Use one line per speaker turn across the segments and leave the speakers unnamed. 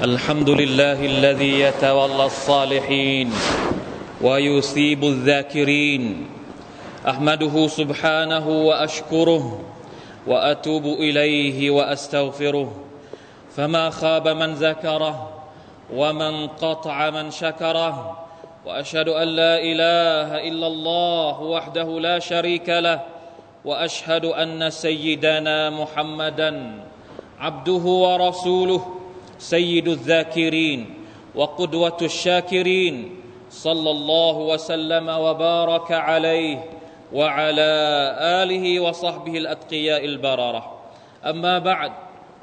الحمد لله الذي يتولى الصالحين ويثيب الذاكرين. أحمده سبحانه وأشكره وأتوب إليه وأستغفره. فما خاب من ذكره ومن قطع من شكره. وأشهد أن لا إله إلا الله وحده لا شريك له. وأشهد أن سيدنا محمدا عبده ورسوله. سيد الذاكرين وقدوة الشاكرين صلى الله وسلم وبارك عليه وعلى آله وصحبه الأتقياء البررة. أما بعد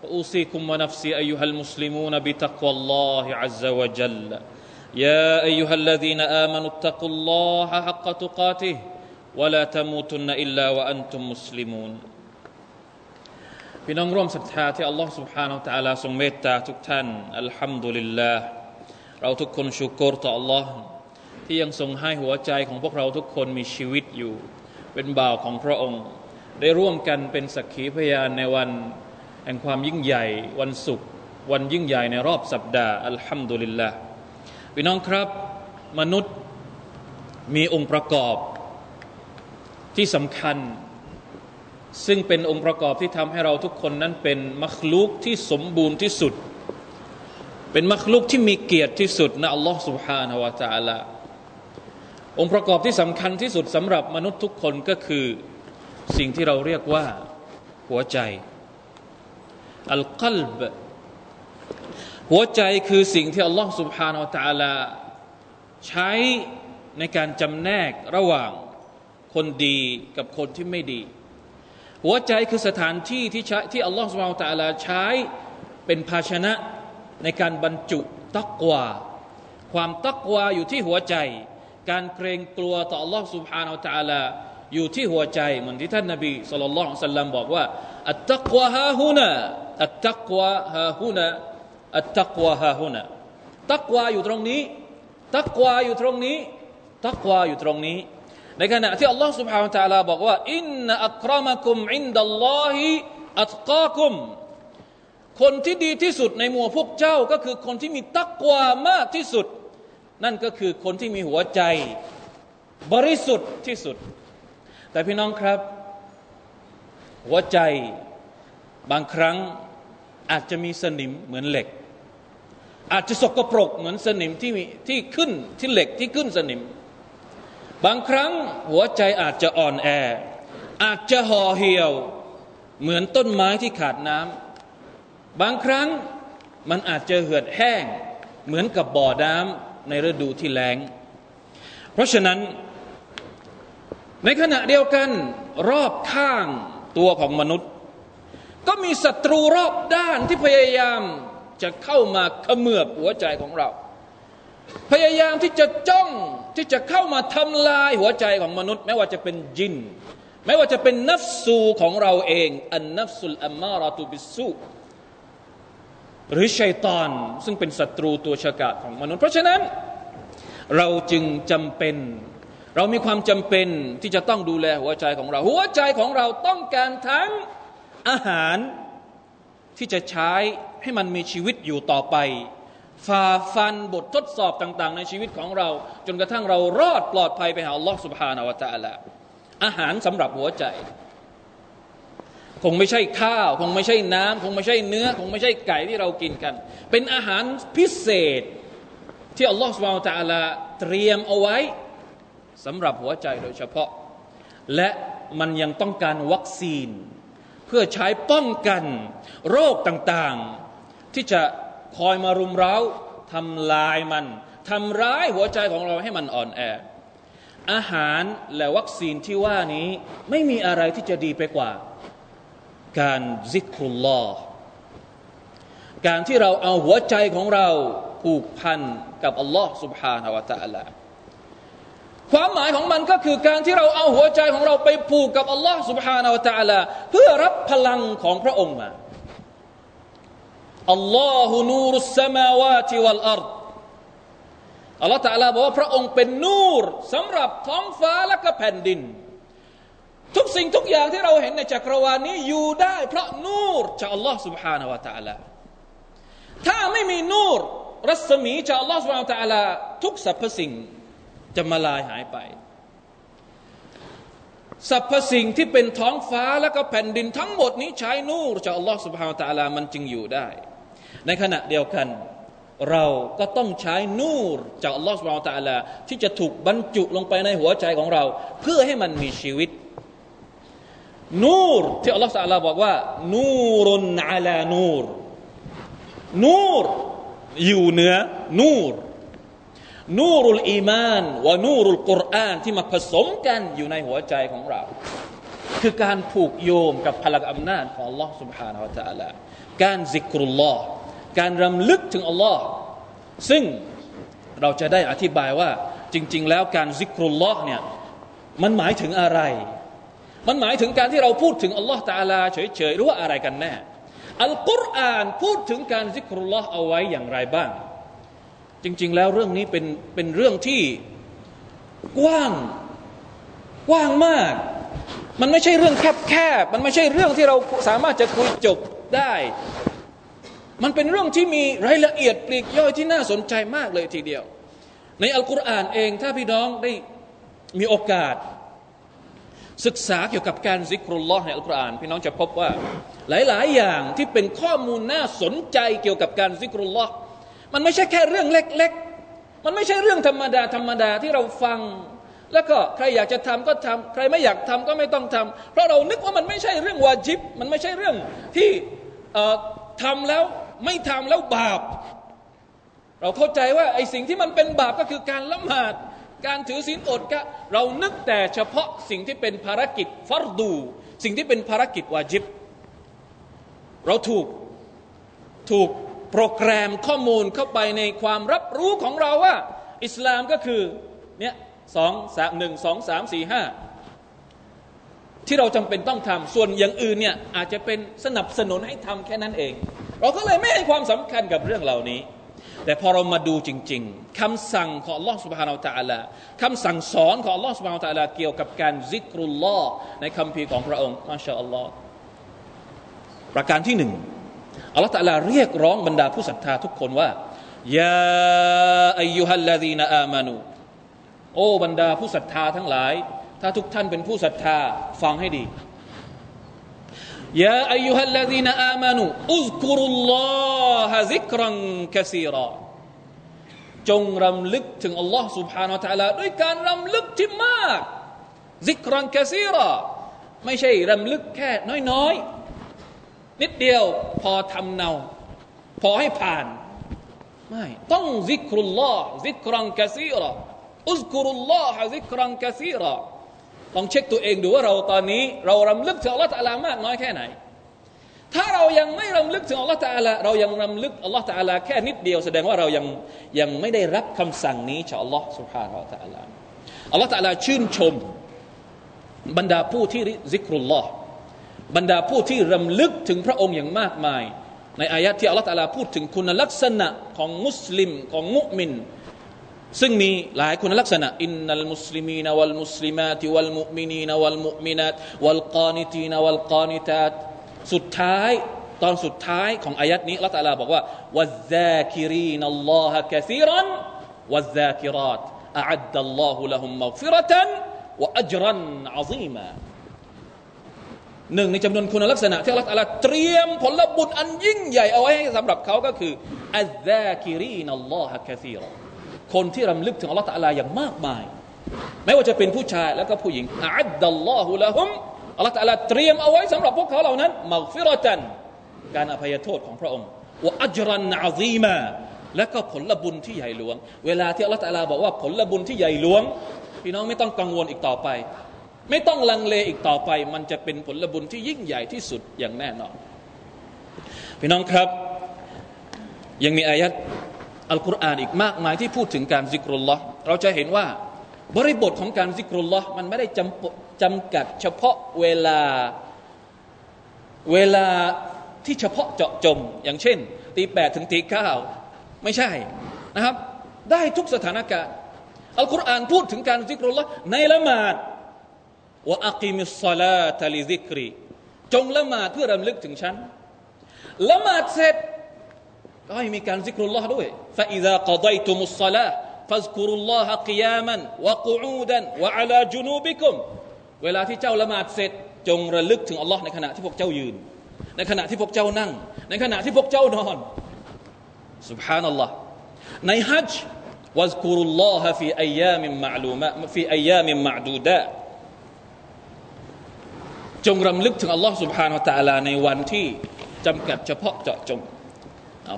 فاوصيكم ونفسي أيها المسلمون بتقوى الله عز وجل. يا أيها الذين آمنوا اتقوا الله حق تقاته ولا تموتن إلا وأنتم مسلمون. พี่น้องร่วมศรัทธาที่อัลลอฮ์ سبحانه และ تعالى ทรงเมตตาทุกท่านอัลฮัมดุลิลลาห์เราทุกคนชุกรต่ออัลลอฮ์ที่ยังทรงให้หัวใจของพวกเราทุกคนมีชีวิตอยู่ เป็นบ่าวของพระองค์ ได้ร่วมกันเป็นสักขีพยานในวันแห่งความยิ่งใหญ่ วันศุกร์วันยิ่งใหญ่ในรอบสัปดาห์อัลฮัมดุลิลลาห์พี่น้องครับ มนุษย์มีองค์ประกอบที่สำคัญ ซึ่งเป็นองค์ประกอบที่ทำให้เราทุกคนนั้นเป็นมัคลุกที่สมบูรณ์ที่สุด เป็นมัคลุกที่มีเกียรติที่สุดนะอัลลอฮ์ سبحانه และ تعالى องค์ประกอบที่สำคัญที่สุดสำหรับมนุษย์ทุกคนก็คือสิ่งที่เราเรียกว่าหัวใจอัลกัลบหัวใจคือสิ่งที่อัลลอฮ์ سبحانه และ تعالى ใช้ในการจำแนกระหว่างคนดีกับคนที่ไม่ดี หัวใจคือสถานที่ที่ใช้ที่อัลลอฮฺสุบฮานตะลาใช้เป็นภาชนะในการบรรจุตักวาความตักวาอยู่ที่หัวใจ การเกรงกลัวต่ออัลลอฮฺสุบฮานาตะลาอยู่ที่หัวใจเหมือนที่ท่านนบีสุลต่านสัลลัมบอกว่าอัตตักวาฮาฮุนะอัตตักวาฮาฮุนะอัตตักวาฮาฮุนะตักวาอยู่ตรงนี้ ตักวาอยู่ตรงนี้ ตักวาอยู่ตรงนี้ ในขณะที่อัลลอฮ์ سبحانه และ تعالى บอกว่าอินนอัครมะคุมอินดัลลอฮิอัตกาคุมคนที่ดีที่สุดในหมู่พวกเจ้าก็คือคนที่มีตักวามากที่สุด นั่นก็คือคนที่มีหัวใจ บริสุทธิ์ที่สุด แต่พี่น้องครับ หัวใจบางครั้งอาจจะมีสนิมเหมือนเหล็ก อาจจะสกปรกเหมือนสนิมที่ที่ขึ้นที่เหล็กที่ขึ้นสนิม บางครั้งหัวใจอาจจะอ่อนแอ อาจจะห่อเหี่ยว เหมือนต้นไม้ที่ขาดน้ำบางครั้งมันอาจจะเหือดแห้ง เหมือนกับบ่อน้ำในฤดูที่แล้ง เพราะฉะนั้น ในขณะเดียวกันรอบข้างตัวของมนุษย์ ก็มีศัตรูรอบด้านที่พยายามจะเข้ามาเขมือบหัวใจของเรา พยายามที่จะจ้องที่จะเข้ามาทำลายหัวใจของมนุษย์ ไม่ว่าจะเป็นจิน ไม่ว่าจะเป็นนัฟสูของเราเอง อันนัฟสุลอัมมาราตุบิสุหรือชัยตอน ซึ่งเป็นศัตรูตัวฉกาจของมนุษย์ เพราะฉะนั้น เราจึงจำเป็น เรามีความจำเป็นที่จะต้องดูแลหัวใจของเรา หัวใจของเราต้องการทั้งอาหารที่จะใช้ให้มันมีชีวิตอยู่ต่อไป ฝ่าฟันบททดสอบต่าง ๆ ในชีวิตของเรา จนกระทั่งเรารอดปลอดภัยไปหาอัลลอฮ์สุบฮานาวะตะละอาหารสำหรับหัวใจ คงไม่ใช่ข้าว คงไม่ใช่น้ำคงไม่ใช่เนื้อ คงไม่ใช่ไก่ที่เรากินกัน เป็นอาหารพิเศษ ที่อัลลอฮ์สุบฮานาวะตะละเตรียมเอาไว้สำหรับหัวใจโดยเฉพาะ และมันยังต้องการวัคซีน เพื่อใช้ป้องกันโรคต่างๆ ที่จะ คอยมารุมเร้าทำลายมันทำร้ายหัวใจของเราให้มันอ่อนแอ อาหารและวัคซีนที่ว่านี้ไม่มีอะไรที่จะดีไปกว่า การซิกรุลลอฮ์การที่เราเอาหัวใจของเราผูกพันกับอัลลอฮ์ سبحانه และ تعالى ความหมายของมันก็คือการที่เราเอาหัวใจของเราไปผูกกับอัลลอฮ์ سبحانه และ تعالى เพื่อรับพลังของพระองค์มา อัลลอฮฺนูรุสสมาวาติวัลอัรอัลลอฮฺตะลาบอกว่าพระองค์เป็นนูรสำหรับท้องฟ้าและก็แผ่นดิน ทุกสิ่งทุกอย่างที่เราเห็นในจักรวาลนี้อยู่ได้เพราะนูรจากอัลลอฮฺ سبحانه และ تعالى ถ้าไม่ ไม่มีนูรรัศมีจากอัลลอฮฺสุบานตะลาทุกสรรพสิ่งจะมาลายหายไปสรรพสิ่งที่เป็นท้องฟ้าแล้วก็แผ่นดินทั้งหมดนี้ใช้นูรจากอัลลอฮฺสุบฮานตะลามันจึงอยู่ได้ ในขณะเดียวกัน เราก็ต้องใช้นูรจากอัลลอฮฺสุบฮานตะลาที่จะถูกบรรจุลงไปในหัวใจของเรา เพื่อให้มันมีชีวิต นูรที่อัลลอฮฺสัลลาบอกว่า นูรุนอาลานูรนูรอยู่เหนือนูรนูรุลอีมานวะนูรุลกุรอานที่มาผสมกันอยู่ในหัวใจของเรา คือการผูกโยมกับพลังอำนาจของ Allah سبحانه และ تعالى การซิกรุลลอฮ์ การรำลึกถึง Allah ซึ่งเราจะได้อธิบายว่าจริง ๆ แล้วการซิกรุลลอฮ์เนี่ยมันหมายถึงอะไร มันหมายถึงการที่เราพูดถึงอัลลอฮ์ตาลาเฉยๆหรือว่าอะไรกันแน่อัลกุรอานพูดถึงการซิกรุลลอฮ์เอาไว้อย่างไรบ้าง จริง ๆ แล้วเรื่องนี้เป็นเป็นเรื่องที่กว้างกว้างมาก มันไม่ใช่เรื่องแคบๆมันไม่ใช่เรื่องที่เราสามารถจะคุยจบได้ มันเป็นเรื่องที่มีรายละเอียดปลีกย่อยที่น่าสนใจมากเลยทีเดียว ในอัลกุรอานเองถ้าพี่น้องได้มีโอกาส ศึกษาเกี่ยวกับการซิกรุลลอฮ์ในอัลกุรอาน พี่น้องจะพบว่าหลาย ๆ อย่างที่เป็นข้อมูลน่าสนใจเกี่ยวกับการซิกรุลลอฮ์มันไม่ใช่แค่เรื่องเล็ก ๆ มันไม่ใช่เรื่องธรรมดาธรรมดาที่เราฟัง แล้วก็ใครอยากจะทำก็ทำใครไม่อยากทำก็ไม่ต้องทำเพราะเรานึกว่ามันไม่ใช่เรื่องวาจิบ มันไม่ใช่เรื่องที่ทำแล้ว ไม่ทำแล้วบาป เราเข้าใจว่าไอ้สิ่งที่มันเป็นบาปก็คือการละหมาด การถือศีลอดก็เรานึกแต่เฉพาะสิ่งที่เป็นภารกิจฟัรดู สิ่งที่เป็นภารกิจวาจิบ เราถูกถูกโปรแกรมข้อมูลเข้าไปในความรับรู้ของเราว่า อิสลามก็คือเนี่ยสองสามหนึ่งสองสามสี่ห้าที่เราจำเป็นต้องทำส่วนอย่างอื่นเนี่ยอาจจะเป็นสนับสนุนให้ทำแค่นั้นเอง เราก็เลยไม่ให้ความสำคัญกับเรื่องเหล่านี้ แต่พอเรามาดูจริง ๆคำสั่งของลอสุบฮานาอัลตะลาคำสั่งสอนของลอสุบฮานาอัลตะลาเกี่ยวกับการซิกรุลลอฮ์ในคำพีของพระองค์มาชาอัลลอฮ์ประการที่หนึ่งอัลลอฮฺตะลาเรียกร้องบรรดาผู้ศรัทธาทุกคนว่ายาอายุฮัลลาดีนอามานูโอ้บรรดาผู้ศรัทธาทั้งหลาย ถ้าทุกท่านเป็นผู้ศรัทธาฟังให้ดี ยาอายุฮัลลาดีนอามานูอุซกุรุลลอฮะซิกรังกซีรอจงรำลึกถึงอัลลอฮ์ سبحانه และ تعالى ด้วยการรำลึกที่มากซิกรังกซีรอไม่ใช่รำลึกแค่น้อยๆนิดเดียวพอทำเนา พอให้ผ่าน ไม่ต้องซิกรุลลอฮ์ซิ ลองเช็คตัวเองดูว่าเราตอนนี้ เรารำลึกถึงอัลลอฮฺตะลามากน้อยแค่ไหน ถ้าเรายังไม่รำลึกถึงอัลลอฮฺตะลาเรายังรำลึกอัลลอฮฺตะลาแค่นิดเดียวแสดงว่าเรายังยังไม่ได้รับคำสั่งนี้จากอัลลอฮฺสุบฮานาอัลตะลาอัลลอฮฺตะลาชื่นชม บรรดาผู้ที่ซิกรุลลอฮ์บรรดาผู้ที่รำลึกถึงพระองค์อย่างมากมาย ในอายะที่อัลลอฮฺตาลาพูดถึงคุณลักษณะของมุสลิมของมุมิน ซึ่งมีหลายคุณลักษณะإن المسلمين والمسلمات والمؤمنين والمؤمنات والقانتين والقانتات สุดท้ายตอนสุดท้ายของอายัดนี้อัลลอฮฺตาลาบอกว่าوالذاكرين الله كثيرا والذاكرات أعد الله لهم مغفرة وأجرا عظيما หนึ่งในจำนวนคุณลักษณะที่อัลลอฮฺเตรียมผลบุญอันยิ่งใหญ่เอาไว้สำหรับเขาก็คือالذاكرين الله كثيرا คนที่รำลึกถึงอัลลอฮฺตะลาอย่างมากมาย ไม่ว่าจะเป็นผู้ชายแล้วก็ผู้หญิงأعد الله لهم อัลลอฮฺตะลาเตรียมเอาไว้สำหรับพวกเขาเหล่านั้นمغفرة การอภัยโทษของพระองค์وأجرا عظيماและก็ผลบุญที่ใหญ่หลวง เวลาที่อัลลอฮฺตะลาบอกว่าผลบุญที่ใหญ่หลวง พี่น้องไม่ต้องกังวลอีกต่อไป ไม่ต้องลังเลอีกต่อไป มันจะเป็นผลบุญที่ยิ่งใหญ่ที่สุดอย่างแน่นอนพี่น้องครับ ยังมีอายัด อัลกุรอานอีกมากมายที่พูดถึงการซิกรุลลอฮ์เราจะเห็นว่าบริบทของการซิกรุลลอฮ์มันไม่ได้จำจำกัดเฉพาะเวลาเวลาที่เฉพาะเจาะจงอย่างเช่นตีแปดถึงตีเก้าไม่ใช่นะครับ ได้ทุกสถานการณ์อัลกุรอานพูดถึงการซิกรุลลอฮ์ในละหมาดว่าأقم الصلاة لذكري จงละหมาดเพื่อรำลึกถึงฉันละหมาดเสร็จ ก็ให้มีการซิกรุลลอฮ์ด้วย فإذا قضيتم الصلاة فاذكروا الله قياما وقعودا وعلى جنوبكم เวลาที่เจ้าละหมาดเสร็จ จงระลึกถึงอัลลอฮ์ในขณะที่พวกเจ้ายืน ในขณะที่พวกเจ้านั่ง ในขณะที่พวกเจ้านอน سبحان الله ในฮัจญ์ واذكروا الله في أيام معلومات في أيام معدودات จงรำลึกถึงอัลลอฮ์ سبحانه และ تعالى ในวันที่จำกัดเฉพาะเจาะจง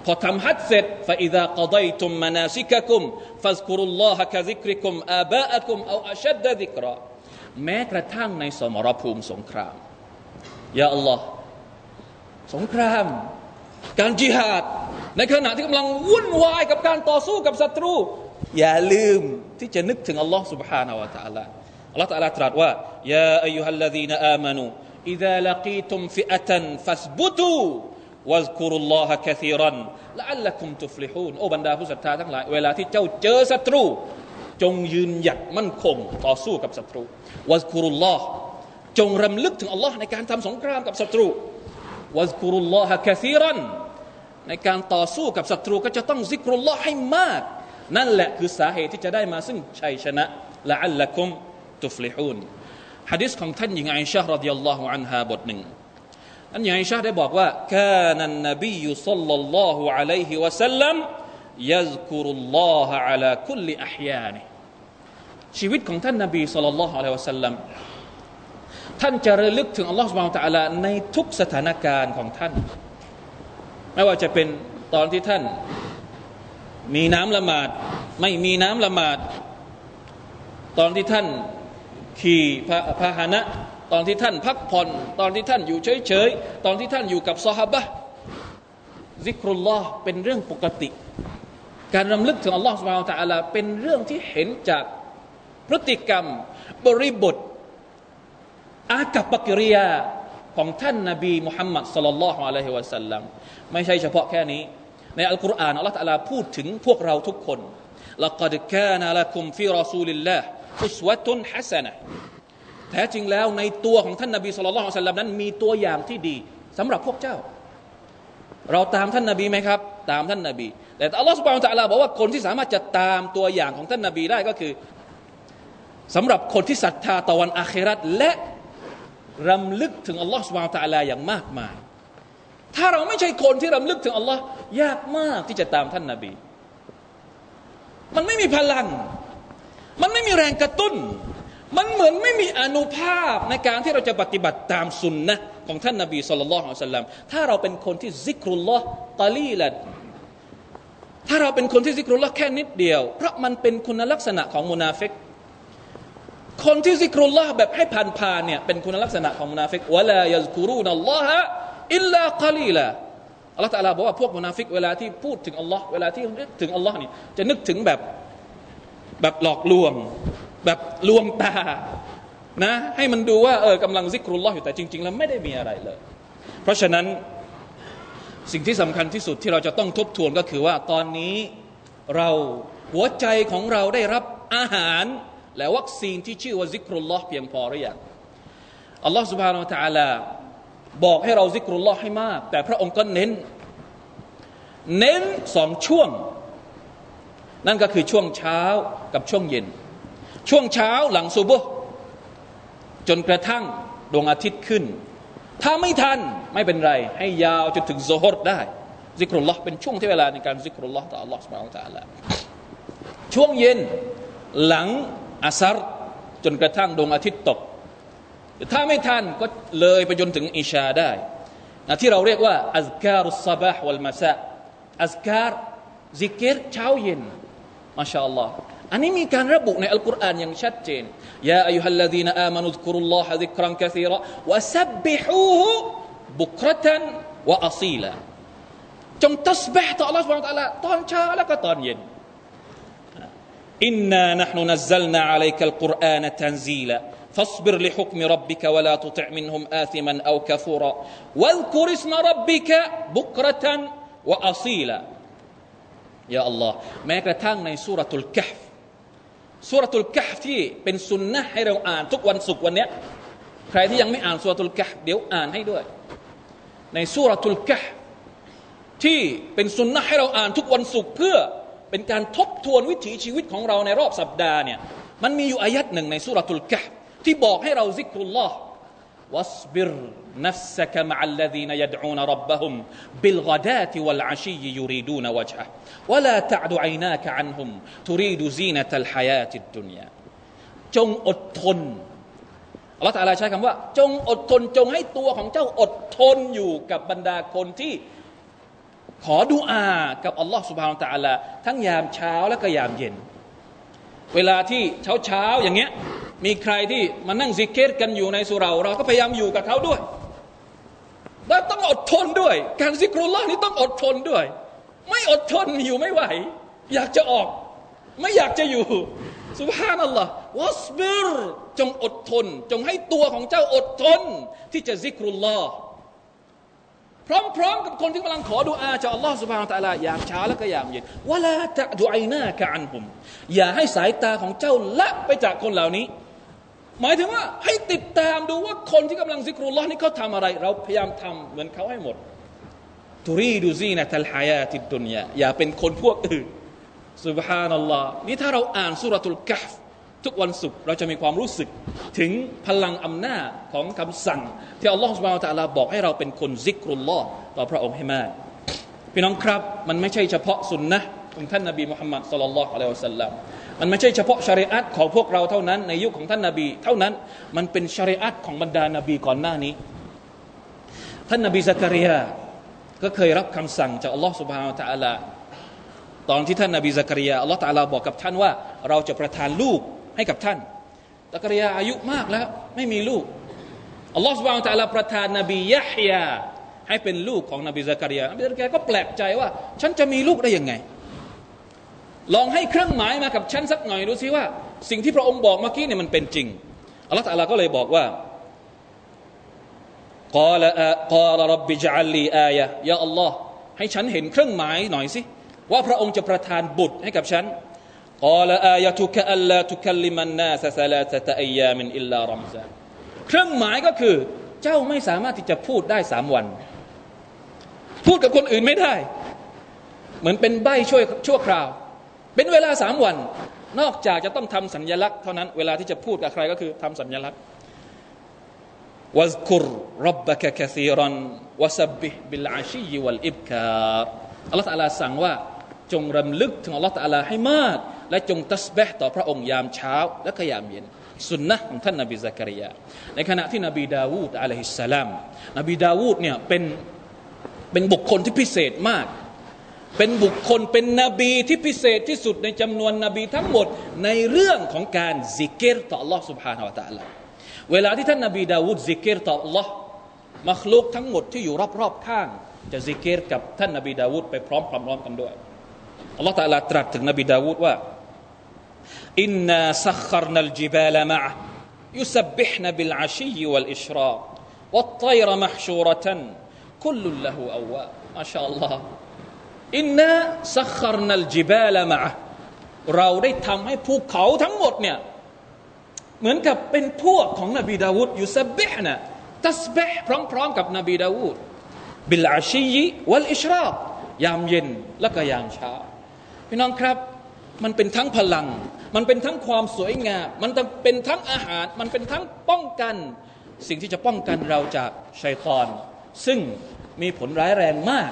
พอทำฮัจเสร็จ فإذا قضيتم مناسككم فاذكروا الله كذكركم آباءكم أو أشد ذكرا แม้กระทั่งในสมรภูมิสงครามยาอัลลอฮ์สงคราม การจิฮาด ในขณะที่กำลังวุ่นวายกับการต่อสู้กับศัตรู อย่าลืมที่จะนึกถึงอัลลอฮ์ سبحانه และ تعالى อัลลอฮ์ تعالى ตรัสว่ายาอายุฮัลลดีนอามานู إذا لقيتم فئة فاثبتوا วัซกุรุลลอฮะคซีรันละอัลละคุมตุฟลิฮูนโอ้บรรดาผู้ศรัทธาทั้งหลาย เวลาที่เจ้าเจอศัตรู จงยืนหยัดมั่นคงต่อสู้กับศัตรูวัซกุรุลลอฮ์จงรำลึกถึงอัลลอฮ์ในการทำสงครามกับศัตรูวัซกุรุลลอฮะคซีรันในการต่อสู้กับศัตรูก็จะต้องซิกรุลลอฮ์ให้มาก นั่นแหละคือสาเหตุที่จะได้มาซึ่งชัยชนะละอัลละคุมตุฟลิฮูนฮะดิษของท่านหญิงไอชะฮ์รดิยัลลอฮุอันฮาบทหนึ่ง อันอย่างอิชาได้บอกว่ากานันนบียุสัลลัลลอฮุอะลัยฮิวะสัลลัมยัซกุรุลลอฮะอะลาคุลิอัฮยานีชีวิตของท่านนบีสุลต่านละฮ์อะลัยวะสัลลัมท่านจะระลึกถึงอัลลอฮ์สุบานตะอัลาในทุกสถานการณ์ของท่าน ไม่ว่าจะเป็นตอนที่ท่าน มีน้ำละหมาด ไม่มีน้ำละหมาด ตอนที่ท่านขี่พาหนะ ตอนที่ท่านพักผ่อน ตอนที่ท่านอยู่เฉยๆ ตอนที่ท่านอยู่กับซอฮาบะซิกรุลลอฮ์เป็นเรื่องปกติ การรำลึกถึงอัลลอฮ์สุบฮานตะอัลาเป็นเรื่องที่เห็นจากพฤติกรรมบริบท อากับปกิริยาของท่านนบีมุฮัมมัดสลลัลลอฮุอะลัยฮิวะสัลลัมไม่ใช่เฉพาะแค่นี้ ในอัลกุรอานอัลลอฮฺตะลาพูดถึงพวกเราทุกคน لقد كان لكم في رسول الله أسوة حسنة แท้จริงแล้วในตัวของท่านนบีสุลต่านสัลลัมนั้น มีตัวอย่างที่ดีสำหรับพวกเจ้า เราตามท่านนบีไหมครับ ตามท่านนบี แต่อัลลอฮฺสุบานตะลาบอกว่าคนที่สามารถจะตามตัวอย่างของท่านนบีได้ก็คือสำหรับคนที่ศรัทธาต่อวันอาครัตและรำลึกถึงอัลลอฮฺสุบานตะลาอย่างมากมาย ถ้าเราไม่ใช่คนที่รำลึกถึงอัลลอฮ์ยากมากที่จะตามท่านนาบี มันไม่มีพลัง มันไม่มีแรงกระตุ้น มันเหมือนไม่มีอานุภาพในการที่เราจะปฏิบัติตามสุนนะของท่านนาบีصلى الله عليه وسلم ถ้าเราเป็นคนที่ซิกรุลลอฮ์قليلا ถ้าเราเป็นคนที่ซิกรุลลอฮ์แค่นิดเดียว เพราะมันเป็นคุณลักษณะของมุนาฟิกคนที่ซิกรุลลอฮ์แบบให้ผ่านผ่านเนี่ยเป็นคุณลักษณะของมุนาฟิกولا يذكرون الله إلا قليلا อัลลอฮฺตะลาบอกว่าพวกมุนาฟิกเวลาที่พูดถึงอัลลอฮ์เวลาที่นึกถึงอัลลอฮ์นี่จะนึกถึงแบบแบบหลอกลวง แบบลวงตานะให้มันดูว่าเออกำลังซิกรุลลอฮ์อยู่แต่จริงๆแล้วไม่ได้มีอะไรเลย เพราะฉะนั้นสิ่งที่สำคัญที่สุดที่เราจะต้องทบทวนก็คือว่าตอนนี้เราหัวใจของเราได้รับอาหารและวัคซีนที่ชื่อว่าซิกรุลลอฮ์เพียงพอหรือยังอัลลอฮ์ سبحانه และ تعالى บอกให้เราซิกรุลลอฮ์ให้มาก แต่พระองค์ก็เน้น เน้นสองช่วง นั่นก็คือช่วงเช้ากับช่วงเย็น ช่วงเช้าหลังซุบฮ์จนกระทั่งดวงอาทิตย์ขึ้น ถ้าไม่ทันไม่เป็นไร ให้ยาวจนถึงโซฮ์ได้ซิกรุลลอฮ์เป็นช่วงที่เวลาในการซิกรุลลอฮ์ต่ออัลลอฮ์สุบไบร์ตาละช่วงเย็นหลังอัสรจนกระทั่งดวงอาทิตย์ตก ถ้าไม่ทันก็เลยไปจนถึงอิชาได้นะที่เราเรียกว่าأذكار الصباح والمساء أذكار ซิกิรเช้าเย็น ما شاء الله อันนี้มีการระบุในอัลกุรอานอย่างชัดเจนยาอายุฮัลลดีนอามานุสกุรุลลอฮะซิกรันกะซีรอวะซับบิฮูฮุบุครตันวะอัซีลาจงตัสบิห์ต่อ Allah سبحانه และ تعالى ตอนเช้าแล้วก็ตอนเย็น إنا نحن نزلنا عليك القرآن تنزيلا فاصبر لحكم ربك ولا تطع منهم آثما أو كفورا واذكر اسم ربك بكرة وأصيلا يا الله แม้กระทั่งใน สุรทูลกะที่เป็นสุนนะให้เราอ่านทุกวันศุกร์วันเนี้ยใครที่ยังไม่อ่านสุรทูลกะเดี๋ยวอ่านให้ด้วย ในสุรทูลกะ
ที่เป็นสุนนะให้เราอ่านทุกวันศุกร์เพื่อเป็นการทบทวนวิถีชีวิตของเราในรอบสัปดาห์เนี่ยมันมีอยู่อายัดหนึ่งในสุรทูลกะที่บอกให้เราซิกรุลลอฮ์วัสบิร نفسك مع الذين يدعون ربهم بالغداة والعشي يريدون وجهه ولا تعد عيناك عنهم تريد زينة الحياة الدنيا จงอดทนอัลลอฮฺตาลาใช้คำว่า จงอดทนจงให้ตัวของเจ้าอดทนอยู่กับบรรดาคนที่ ขอดุอากับอัลลอฮฺสุบฮานตะอัลาทั้งยามเช้าและก็ยามเย็น เวลาที่เช้าเช้าอย่างเงี้ยมีใครที่มานั่งซิกเกตกันอยู่ในสุราเราก็พยายามอยู่กับเขาด้วย และต้องอดทนด้วย การซิกรุลลอฮ์นี่ต้องอดทนด้วย ไม่อดทนอยู่ไม่ไหว อยากจะออก ไม่อยากจะอยู่สุบฮานัลลอฮ์วัสบิรจงอดทน จงให้ตัวของเจ้าอดทน ที่จะซิกรุลลอฮ์พร้อมๆกับคนที่กำลังขอดุอาจากอัลลอฮ์สุบฮานตะลาอยามเช้าแล้วก็อยามเย็นวะลาตะดุไอหน้ากะอันผมอย่าให้สายตาของเจ้าละไปจากคนเหล่านี้ หมายถึงว่าให้ติดตามดูว่าคนที่กำลังซิกรุลลอฮ์นี่เขาทำอะไร เราพยายามทำเหมือนเขาให้หมดตุรีดูซีนะทัลฮายาติดดุนยาอย่าเป็นคนพวกอื่นสุบฮานัลลอฮ์นี่ถ้าเราอ่านสุรทูลกะฟทุกวันศุกร์เราจะมีความรู้สึกถึงพลังอำนาจของคำสั่ง ที่อัลลอฮฺสุบฮานะตะลาบอกให้เราเป็นคนซิกรุลลอฮ์ต่อพระองค์ให้มากพี่น้องครับ มันไม่ใช่เฉพาะสุนนะของท่านนบีมุฮัมมัดสุลลัลลอฮุอะลัยฮิวสัลลัม มันไม่ใช่เฉพาะชริอัตของพวกเราเท่านั้น ในยุคของท่านนบี เท่านั้นมันเป็นชริอัตของบรรดานบีก่อนหน้านี้ ท่านนบีซักริยาก็เคยรับคำสั่งจากอัลลอฮฺสุบฮานตะลาตอนที่ท่านนบีซักริยาอัลลอฮฺตะลาบอกกับท่านว่า เราจะประทานลูกให้กับท่านตะกริยาอายุมากแล้วไม่มีลูกอัลลอฮฺสุบานตะลาประทานนบียะฮยาให้เป็นลูกของนบีซักริยานบีซักริยาก็แปลกใจว่า ฉันจะมีลูกได้ยังไง ลองให้เครื่องหมายมากับฉันสักหน่อยดูซิว่า สิ่งที่พระองค์บอกเมื่อกี้เนี่ยมันเป็นจริง อัลลอฮฺตะลาก็เลยบอกว่า قال قال رب اجعل لي آية ยาอัลลอฮ์ให้ฉันเห็นเครื่องหมายหน่อยสิว่าพระองค์จะประทานบุตรให้กับฉัน قال آيتك ألا تكلم الناس ثلاثة أيام إلا رمزا เครื่องหมายก็คือ เจ้าไม่สามารถที่จะพูดได้สามวัน พูดกับคนอื่นไม่ได้ เหมือนเป็นใบช่วยชั่วคราว เป็นเวลาสามวัน นอกจากจะต้องทำสัญญลักษณ์เท่านั้น เวลาที่จะพูดกับใครก็คือทำสัญญลักษณ์واذكر ربك كثيرا وسبح بالعشي والإبكار อัลลอฮฺ تعالى สั่งว่าจงรำลึกถึงอัลลอฮฺ تعالى ให้มาก และจงตัสบีห์ต่อพระองค์ยามเช้า และก็ยามเย็นสุนนะของท่านนบีซักริยา ในขณะที่นบีดาวูด عليه السلامนบีดาวูดเนี่ยเป็นเป็นบุคคลที่พิเศษมาก เป็นบุคคลเป็นนบีที่พิเศษที่สุดในจำนวนนบีทั้งหมดในเรื่องของการซิกเกตต่อ Allah سبحانه และ تعالى เวลาที่ท่านนบีดาวูดซิกเกตต่อ Allah มัคลุกทั้งหมดที่อยู่รอบๆข้าง จะซิกเกตกับท่านนบีดาวูดไปพร้อมๆกันด้วยอัลลอฮฺตะลาตรัสถึงนบีดาวูดว่าอินนาสัครนัลจิบาลมะยุสบิห์นบิลอาชีวัลอิชรา อินนาสัครนัลจิบาละมาเราได้ทำให้ภูเขาทั้งหมดเนี่ยเหมือนกับเป็นพวกของนบีดาวูดอยู่สเบะนะตัสเบะพร้อม ๆ กับนบีดาวูดบิลอาชียีวัลอิชราบยามเย็นและก็ยามเช้าพี่น้องครับ มันเป็นทั้งพลัง มันเป็นทั้งความสวยงาม มันเป็นทั้งอาหาร มันเป็นทั้งป้องกัน สิ่งที่จะป้องกันเราจากชัยตอน ซึ่งมีผลร้ายแรงมาก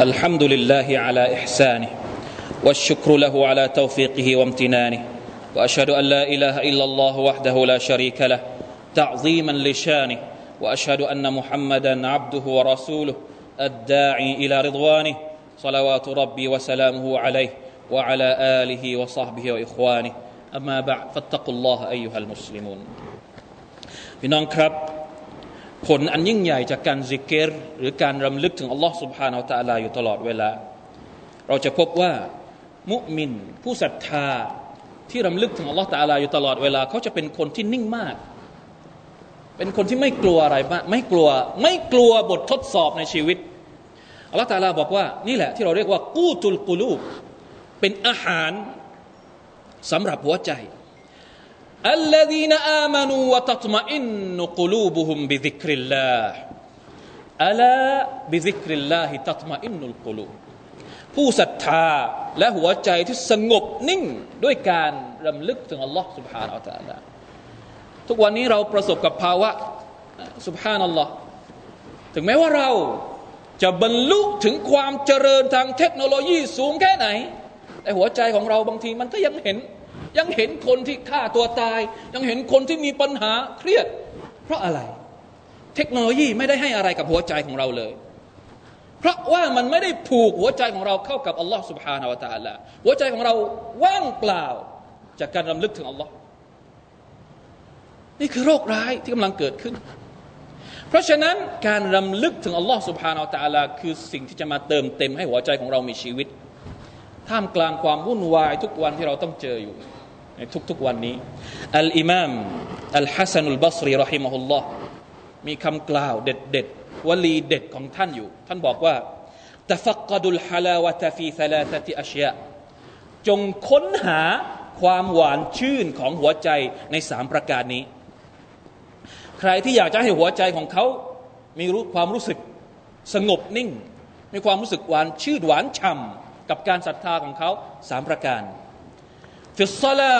الحمد لله على إحسانه والشكر له على توفيقه وامتنانه وأشهد أن لا إله إلا الله وحده لا شريك له تعظيما لشانه وأشهد أن محمدا عبده ورسوله الداعي إلى رضوانه صلوات ربي وسلامه عليه وعلى آله وصحبه وإخوانه. أما بعد فاتقوا الله أيها المسلمون. بنانكرب ลอันยิ่งใหญ่จากการซิกเกตหรือการรำลึกถึงอัลลอฮ์ سبحانه และ تعالى อยู่ตลอดเวลา เราจะพบว่ามุมินผู้ศรัทธาที่รำลึกถึงอัลลอฮ์ تعالى อยู่ตลอดเวลาเขาจะเป็นคนที่นิ่งมาก เป็นคนที่ไม่กลัวอะไรมากไม่กลัวไม่กลัวบททดสอบในชีวิตอัลลอฮ์ تعالى บอกว่านี่แหละที่เราเรียกว่ากูตุลกุลูเป็นอาหารสำหรับหัวใจ الذين آمنوا وتطمئن قلوبهم بذكر الله ألا بذكر الله تطمئن القلوب ผู้ศรัทธาและหัวใจที่สงบนิ่งด้วยการรำลึกถึงอัลลอฮ์ سبحانه และ تعالى ทุกวันนี้เราประสบกับภาวะ سبحان อัลลอฮ์ถึงแม้ว่าเราจะบรรลุถึงความเจริญทางเทคโนโลยีสูงแค่ไหน แต่หัวใจของเราบางทีมันก็ยังเห็น ยังเห็นคนที่ฆ่าตัวตาย ยังเห็นคนที่มีปัญหาเครียด เพราะอะไร เทคโนโลยีไม่ได้ให้อะไรกับหัวใจของเราเลย เพราะว่ามันไม่ได้ผูกหัวใจของเราเข้ากับอัลลอฮ์ سبحانه และ تعالى หัวใจของเราว่างเปล่าจากการรำลึกถึงอัลลอฮ์นี่คือโรคร้ายที่กำลังเกิดขึ้น เพราะฉะนั้นการรำลึกถึงอัลลอฮ์ سبحانه และ تعالى คือสิ่งที่จะมาเติมเต็มให้หัวใจของเรามีชีวิต ท่ามกลางความวุ่นวายทุกวันที่เราต้องเจออยู่ ในทุกๆวันนี้อัลอิมามอัลฮัสซันุลบัสรีรอฮิมะฮุลลอฮ์มีคำกล่าวเด็ดๆวลีเด็ดของท่านอยู่ ท่านบอกว่าตฟักดุลฮลาวะตฟีซาลาตติอัชยะจงค้นหาความหวานชื่นของหัวใจในสามประการนี้ ใครที่อยากจะให้หัวใจของเขา มีรู้ความรู้สึกสงบนิ่ง มีความรู้สึกหวานชื่นหวานฉ่ำกับการศรัทธาของเขาสามประการ ฟิสซาลา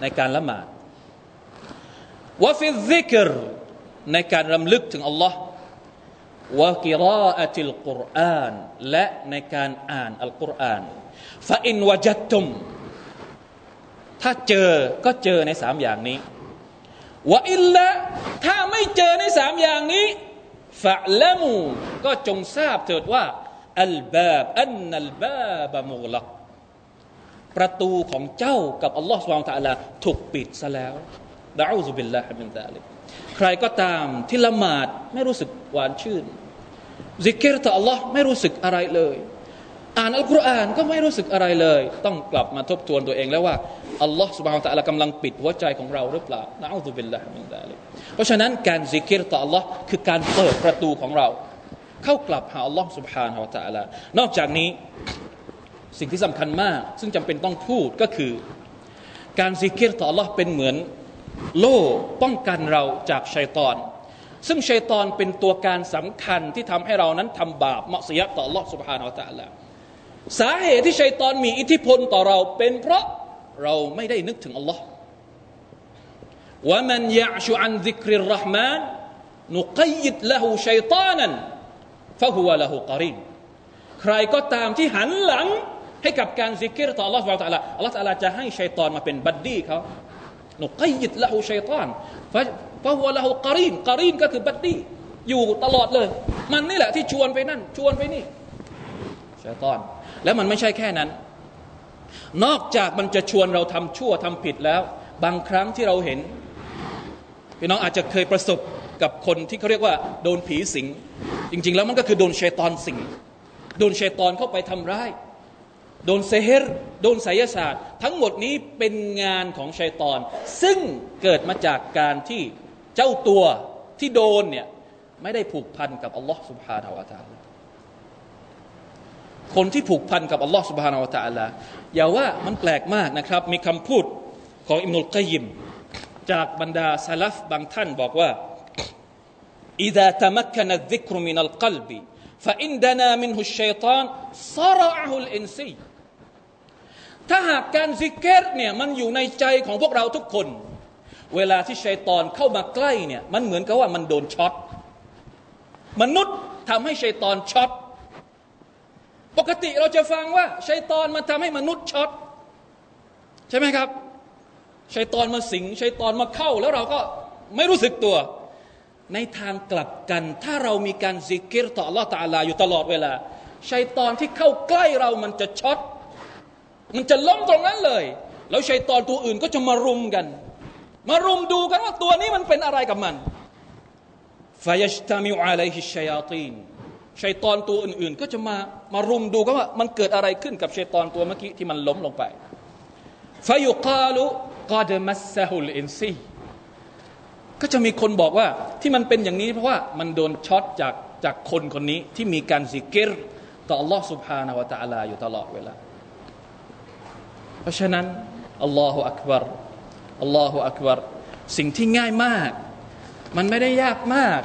ในการละหมาดวะฟิซิกรในการรำลึกถึงอัลลอฮ์วะกิราอะติลกุรอานและในการอ่านอัลกุรอานฟาอินวจัตตุมถ้าเจอก็เจอในสามอย่างนี้وإلا ถ้าไม่เจอในสามอย่างนี้فاعلموا ก็จงทราบเถิดว่าالباب أن الباب مغلق ประตูของเจ้ากับอัลลอฮฺ سبحانه وتعالى ถูกปิดซะแล้ว نعوذ بالله من ذلكใครก็ตามที่ละหมาดไม่รู้สึกหวานชื่นซิเกรต่ออัลลอฮ์ไม่รู้สึกอะไรเลย อ่านอัลกุรอานก็ไม่รู้สึกอะไรเลย ต้องกลับมาทบทวนตัวเองแล้วว่าอัลลอฮ์ سبحانه وتعالى กำลังปิดหัวใจของเราหรือเปล่าنعوذ بالله من ذلك เพราะฉะนั้นการซิเกรต่ออัลลอฮ์คือการเปิดประตูของเรา เข้ากลับหาอัลลอฮ์ سبحانه وتعالى นอกจากนี้ สิ่งที่สำคัญมากซึ่งจำเป็นต้องพูดก็คือ การซิกเกตต่อ Allah เป็นเหมือนโล่ป้องกันเราจากชัยตอน ซึ่งชัยตอนเป็นตัวการสำคัญที่ทำให้เรานั้นทำบาปมัสยิดต่อ Allah سبحانه และ تعالى สาเหตุที่ชัยตอนมีอิทธิพลต่อเราเป็นเพราะเราไม่ได้นึกถึง Allah ว่ามันยะชุอันซิกริรห์มานนุกัยดละหูชัยตานันฟะฮุวะละหูกรินใครก็ตามที่หันหลัง ให้กับการซิกเกตต่อ Allah สุบะตะลาอัลลอฮฺตะลาจะให้ชัยตอนมาเป็น buddy เขา نقيض له شيطانا ف فهو له قرين قرين ก็คือ buddy อยู่ตลอดเลย มันนี่แหละที่ชวนไปนั่น ชวนไปนี่ชัยตอน แล้วมันไม่ใช่แค่นั้น นอกจากมันจะชวนเราทำชั่วทำผิดแล้ว บางครั้งที่เราเห็นพี่น้องอาจจะเคยประสบกับคนที่เขาเรียกว่าโดนผีสิง จริง ๆ แล้วมันก็คือโดนชัยตอนสิง โดนชัยตอนเข้าไปทำร้าย โดนเซฮร์โดนไสยศาสตร์ ทั้งหมดนี้เป็นงานของชัยตอน ซึ่งเกิดมาจากการที่เจ้าตัวที่โดนเนี่ยไม่ได้ผูกพันกับอัลลอฮ์สุบฮานาอัลลอฮฺคนที่ผูกพันกับอัลลอฮ์สุบฮานาอัลลอฮฺอย่าว่ามันแปลกมากนะครับ มีคำพูดของอิมนุลกัยิมจากบรรดาซาลฟบางท่านบอกว่า إذا تمكن الذكر من القلب فإن دنا منه الشيطان صرعه الإنسي ถ้าหากการซิกเกตเนี่ยมันอยู่ในใจของพวกเราทุกคน เวลาที่ชัยตอนเข้ามาใกล้เนี่ยมันเหมือนกับว่ามันโดนช็อตมนุษย์ทำให้ชัยตอนช็อตปกติเราจะฟังว่าชัยตอนมาทำให้มนุษย์ช็อตใช่ไหมครับชัยตอนมาสิงชัยตอนมาเข้าแล้วเราก็ไม่รู้สึกตัว ในทางกลับกัน ถ้าเรามีการซิกเกตต่อ Allah ตาลาอยู่ตลอดเวลาชัยตอนที่เข้าใกล้เรามันจะช็อตมันจะล้มตรงนั้นเลย แล้วชัยตอนตัวอื่นก็จะมารุมกัน มารุมดูกันว่าตัวนี้มันเป็นอะไรกับมันفيجتمع عليه الشياطين ชัยตอนตัวอื่นๆ ก็จะมามารุมดูกันว่ามันเกิดอะไรขึ้นกับชัยตอนตัวเมื่อกี้ที่มันล้มลงไปفيقال قد مسه الإنسي ก็จะมีคนบอกว่าที่มันเป็นอย่างนี้เพราะว่ามันโดนช็อตจากจากคนคนนี้ที่มีการสิกิรต่อ Allah سبحانه และ تعالى อยู่ตลอดเวลาเพราะฉะนั้นอัลลอฮฺอักบารอัลลอฮฺอักบารสิ่งที่ง่ายมาก มันไม่ได้ยากมาก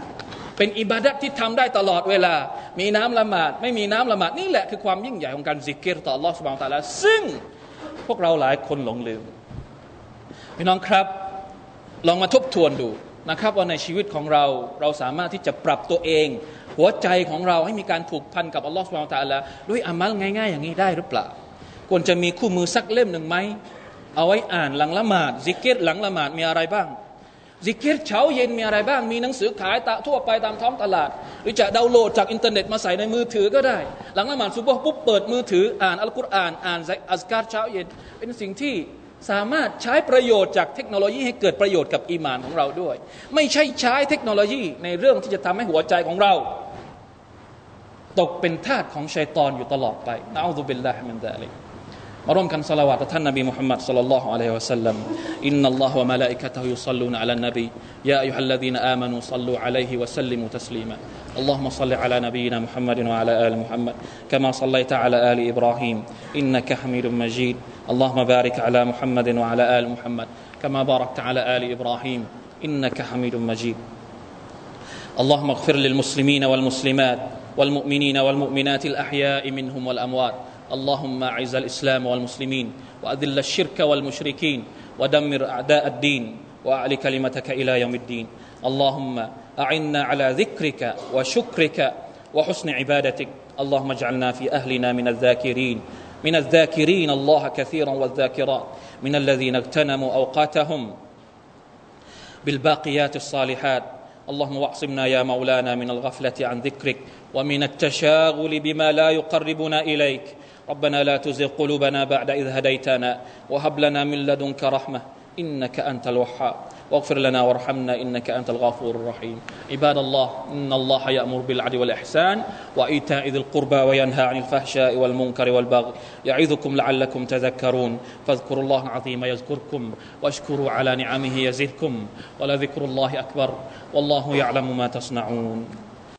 เป็นอิบาดัตที่ทำได้ตลอดเวลา มีน้ำละหมาด ไม่มีน้ำละหมาด นี่แหละคือความยิ่งใหญ่ของการซิกเกตต่อ Allah سبحانه และ تعالى ซึ่งพวกเราหลายคนหลงลืม พี่น้องครับ ลองมาทบทวนดูนะครับว่าในชีวิตของเราเราสามารถที่จะปรับตัวเอง หัวใจของเราให้มีการผูกพันกับอัลลอฮฺ سبحانه وتعالى ด้วยอามัลง่าย ๆ อย่างนี้ได้หรือเปล่าควรจะมีคู่มือสักเล่มหนึ่งไหมเอาไว้อ่านหลังละหมาดซิเกรหลังละหมาดมีอะไรบ้างซิเกรเช้าเย็นมีอะไรบ้าง มีหนังสือขายตะทั่วไปตามท้องตลาด หรือจะดาวน์โหลดจากอินเทอร์เน็ตมาใส่ในมือถือก็ได้ หลังละหมาดซุบฮ์ปุ๊บเปิดมือถืออ่านอัลกุรอานอ่านأذكار เช้าเย็นเป็นสิ่งที่ สามารถใช้ประโยชน์จากเทคโนโลยีให้เกิดประโยชน์กับอีมานของเราด้วย ไม่ใช่ใช้เทคโนโลยีในเรื่องที่จะทำให้หัวใจของเรา ตกเป็นทาสของชัยตอนอยู่ตลอดไปนะอัลลอฮฺบิลลาฮิมินดาลิกมาร่วมกันสละวะต่อท่านนบีมุฮัมมัดสัลลัลลอฮุอะลัยฮิวะสัลลัมอินนัลลอฮฺวะมะลาอิกะตะฮุยุศ็อลลูนอะลันนบียาอัยยุฮัลลซีนอามานูศ็อลลูอะลัยฮิวะสัลลิมูตัสลีมา اللهم صل على نبينا محمد وعلى ال محمد كما صليت على ال ابراهيم انك حميد مجيد اللهم بارك على محمد وعلى آل محمد كما باركت على آل إبراهيم إنك حميد مجيد. اللهم اغفر للمسلمين والمسلمات والمؤمنين والمؤمنات الأحياء منهم والأموات. اللهم أعز الإسلام والمسلمين وأذل الشرك والمشركين ودمر أعداء الدين وأعل كلمتك إلى يوم الدين. اللهم أعنا على ذكرك وشكرك وحسن عبادتك. اللهم اجعلنا في أهلنا من الذاكرين. من الذاكرين الله كثيرا والذاكرات من الذين اغتنموا أوقاتهم بالباقيات الصالحات. اللهم واعصمنا يا مولانا من الغفلة عن ذكرك ومن التشاغل بما لا يقربنا إليك. ربنا لا تزغ قلوبنا بعد إذ هديتنا وهب لنا من لدنك رحمة إنك أنت الوهاب. واغفر لنا وارحمنا إنك أنت الغفور الرحيم. عباد الله إن الله يأمر بالعدل والإحسان وإيتاء ذي القربى وينهى عن الفحشاء والمنكر والبغي. يعظكم لعلكم تذكرون. فاذكروا الله العظيم يذكركم واشكروا على نعمه يزدكم. ولذكر الله أكبر. والله يعلم ما تصنعون.